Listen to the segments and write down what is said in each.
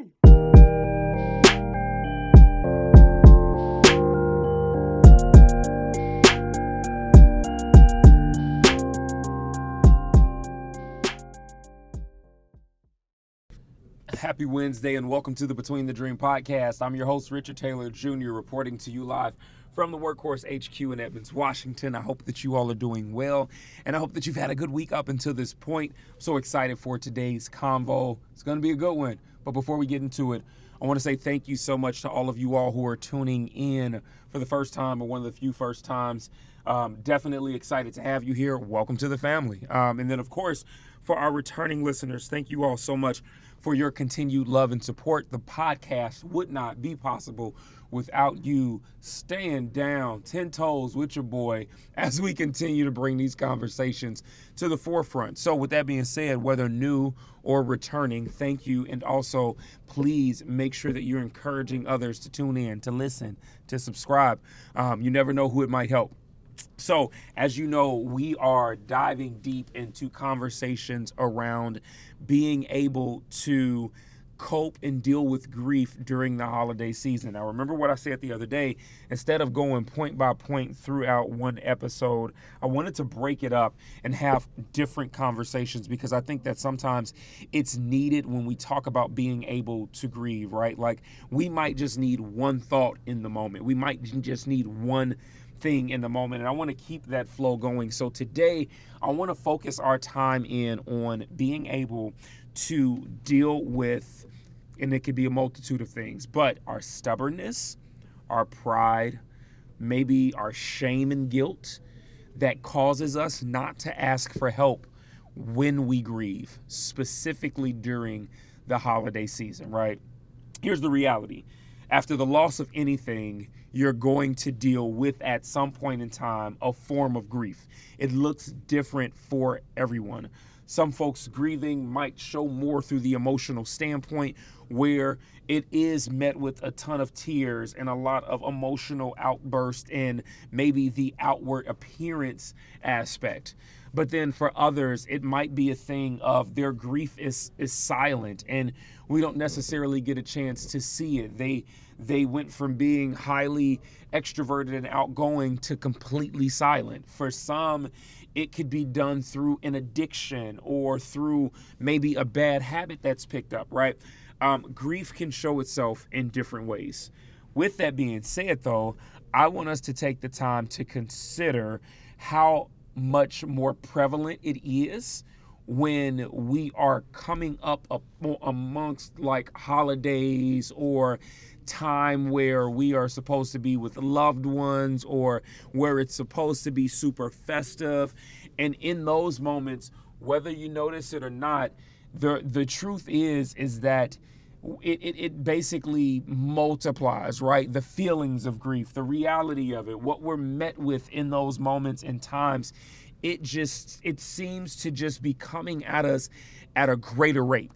Happy Wednesday and welcome to the Between the Dream podcast. I'm your host, Richard Taylor Jr., reporting to you live from the Workhorse HQ in Edmonds, Washington. I hope that you all are doing well and I hope that you've had a good week up until this point. I'm so excited for today's convo. It's going to be a good one. But before we get into it, I want to say thank you so much to all of you all who are tuning in for the first time or one of the few first times. Um, definitely excited to have you here. Welcome to the family. Um, and then, of course, for our returning listeners, thank you all so much for your continued love and support. The podcast would not be possible without you staying down 10 toes with your boy as we continue to bring these conversations to the forefront. So, with that being said, whether new or returning, thank you. And also, please make sure that you're encouraging others to tune in, to listen, to subscribe. Um, you never know who it might help. So, as you know, we are diving deep into conversations around being able to cope and deal with grief during the holiday season. Now, remember what I said the other day. Instead of going point by point throughout one episode, I wanted to break it up and have different conversations because I think that sometimes it's needed when we talk about being able to grieve, right? Like we might just need one thought in the moment, we might just need one thing in the moment. And I want to keep that flow going. So today, I want to focus our time in on being able to deal with, and it could be a multitude of things, but our stubbornness, our pride, maybe our shame and guilt that causes us not to ask for help when we grieve, specifically during the holiday season, right? Here's the reality after the loss of anything, you're going to deal with at some point in time a form of grief. It looks different for everyone. Some folks grieving might show more through the emotional standpoint, where it is met with a ton of tears and a lot of emotional outburst and maybe the outward appearance aspect. But then for others, it might be a thing of their grief is is silent and we don't necessarily get a chance to see it. They they went from being highly extroverted and outgoing to completely silent. For some, it could be done through an addiction or through maybe a bad habit that's picked up, right? Um, grief can show itself in different ways. With that being said, though, I want us to take the time to consider how much more prevalent it is when we are coming up amongst like holidays or time where we are supposed to be with loved ones or where it's supposed to be super festive and in those moments whether you notice it or not the the truth is is that it, it, it, basically multiplies, right? The feelings of grief, the reality of it, what we're met with in those moments and times, it just it seems to just be coming at us at a greater rate.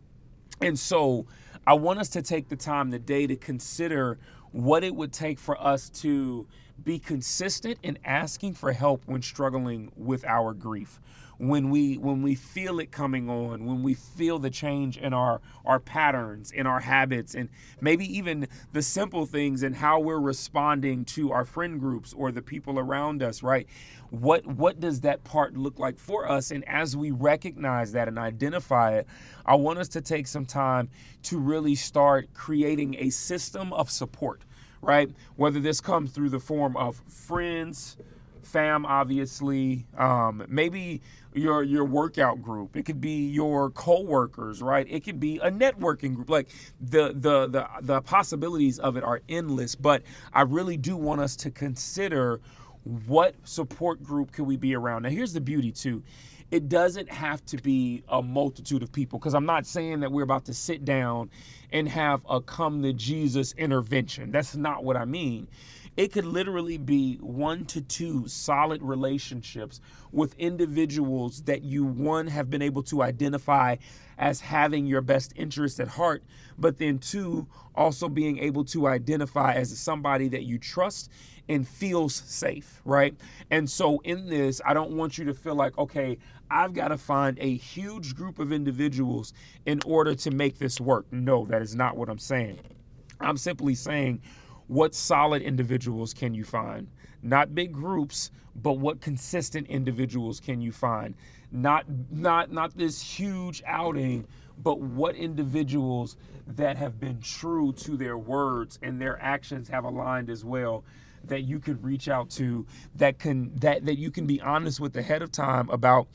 And so I want us to take the time today to consider what it would take for us to be consistent in asking for help when struggling with our grief when we when we feel it coming on when we feel the change in our our patterns in our habits and maybe even the simple things and how we're responding to our friend groups or the people around us right? What what does that part look like for us? And as we recognize that and identify it i want us to take some time to really start creating a system of support right? Whether this comes through the form of friends fam obviously um, maybe your your workout group. It could be your co-workers right? It could be a networking group. Like the the the, the possibilities of it are endless but i really do want us to consider what support group can we be around. Now here's the beauty too. It doesn't have to be a multitude of people because i'm not saying that we're about to sit down and have a come to jesus intervention. That's not what i mean It could literally be one to two solid relationships with individuals that you, one, have been able to identify as having your best interest at heart, but then two, also being able to identify as somebody that you trust and feels safe, right? And so in this, I don't want you to feel like, okay, I've got to find a huge group of individuals in order to make this work. No, that is not what I'm saying. I'm simply saying, what solid individuals can you find? Not big groups, but what consistent individuals can you find? Not not not this huge outing, but what individuals that have been true to their words and their actions have aligned as well that you could reach out to that can that that you can be honest with ahead of time about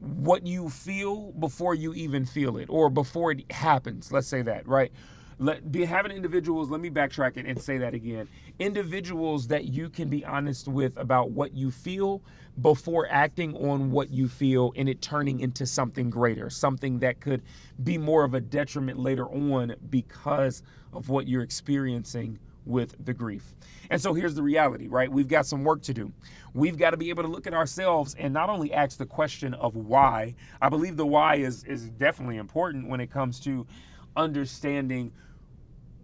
what you feel before you even feel it or before it happens let's say that right let be having individuals let me backtrack it and say that again individuals that you can be honest with about what you feel before acting on what you feel and it turning into something greater something that could be more of a detriment later on because of what you're experiencing with the grief. And so here's the reality, right? We've got some work to do. We've got to be able to look at ourselves and not only ask the question of why. I believe the why is is definitely important when it comes to understanding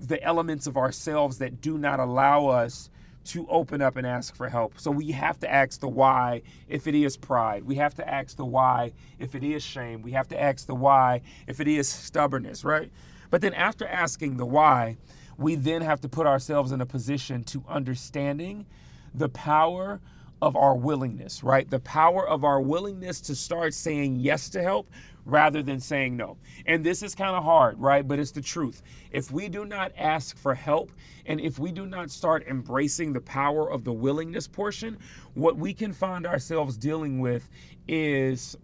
the elements of ourselves that do not allow us to open up and ask for help. So we have to ask the why if it is pride. We have to ask the why if it is shame. We have to ask the why if it is stubbornness, right? But then after asking the why, we then have to put ourselves in a position to understanding the power of our willingness, right? The power of our willingness to start saying yes to help rather than saying no. And this is kind of hard, right? But it's the truth. If we do not ask for help and if we do not start embracing the power of the willingness portion, what we can find ourselves dealing with is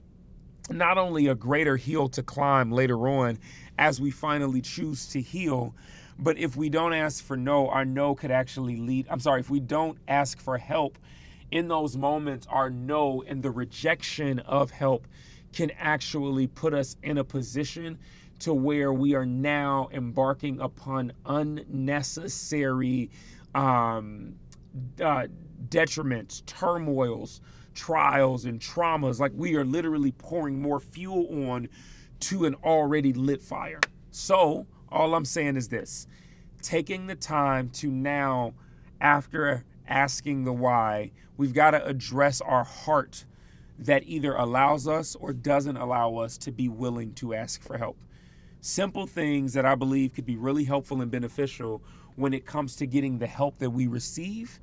not only a greater hill to climb later on as we finally choose to heal, but if we don't ask for no, our no could actually lead. I'm sorry, if we don't ask for help in those moments, our no and the rejection of help can actually put us in a position to where we are now embarking upon unnecessary um, uh, detriments, turmoils, trials, and traumas. Like we are literally pouring more fuel on to an already lit fire. So, all I'm saying is this taking the time to now, after asking the why, we've got to address our heart that either allows us or doesn't allow us to be willing to ask for help. Simple things that I believe could be really helpful and beneficial when it comes to getting the help that we receive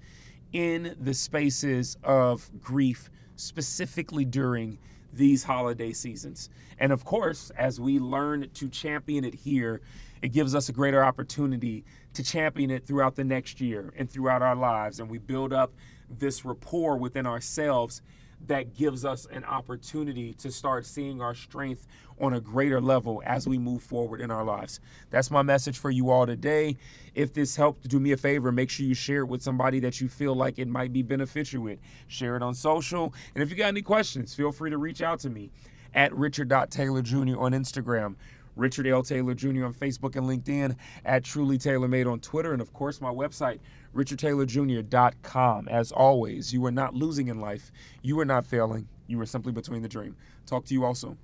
in the spaces of grief, specifically during these holiday seasons. And of course, as we learn to champion it here, it gives us a greater opportunity to champion it throughout the next year and throughout our lives. And we build up this rapport within ourselves that gives us an opportunity to start seeing our strength on a greater level as we move forward in our lives. That's my message for you all today. If this helped, do me a favor, make sure you share it with somebody that you feel like it might be beneficial with. Share it on social. And if you got any questions, feel free to reach out to me at richard.taylor jr. on Instagram. Richard L. Taylor Jr. on Facebook and LinkedIn, at Truly Taylor Made on Twitter, and of course, my website, richardtaylorjr.com. As always, you are not losing in life. You are not failing. You are simply between the dream. Talk to you also.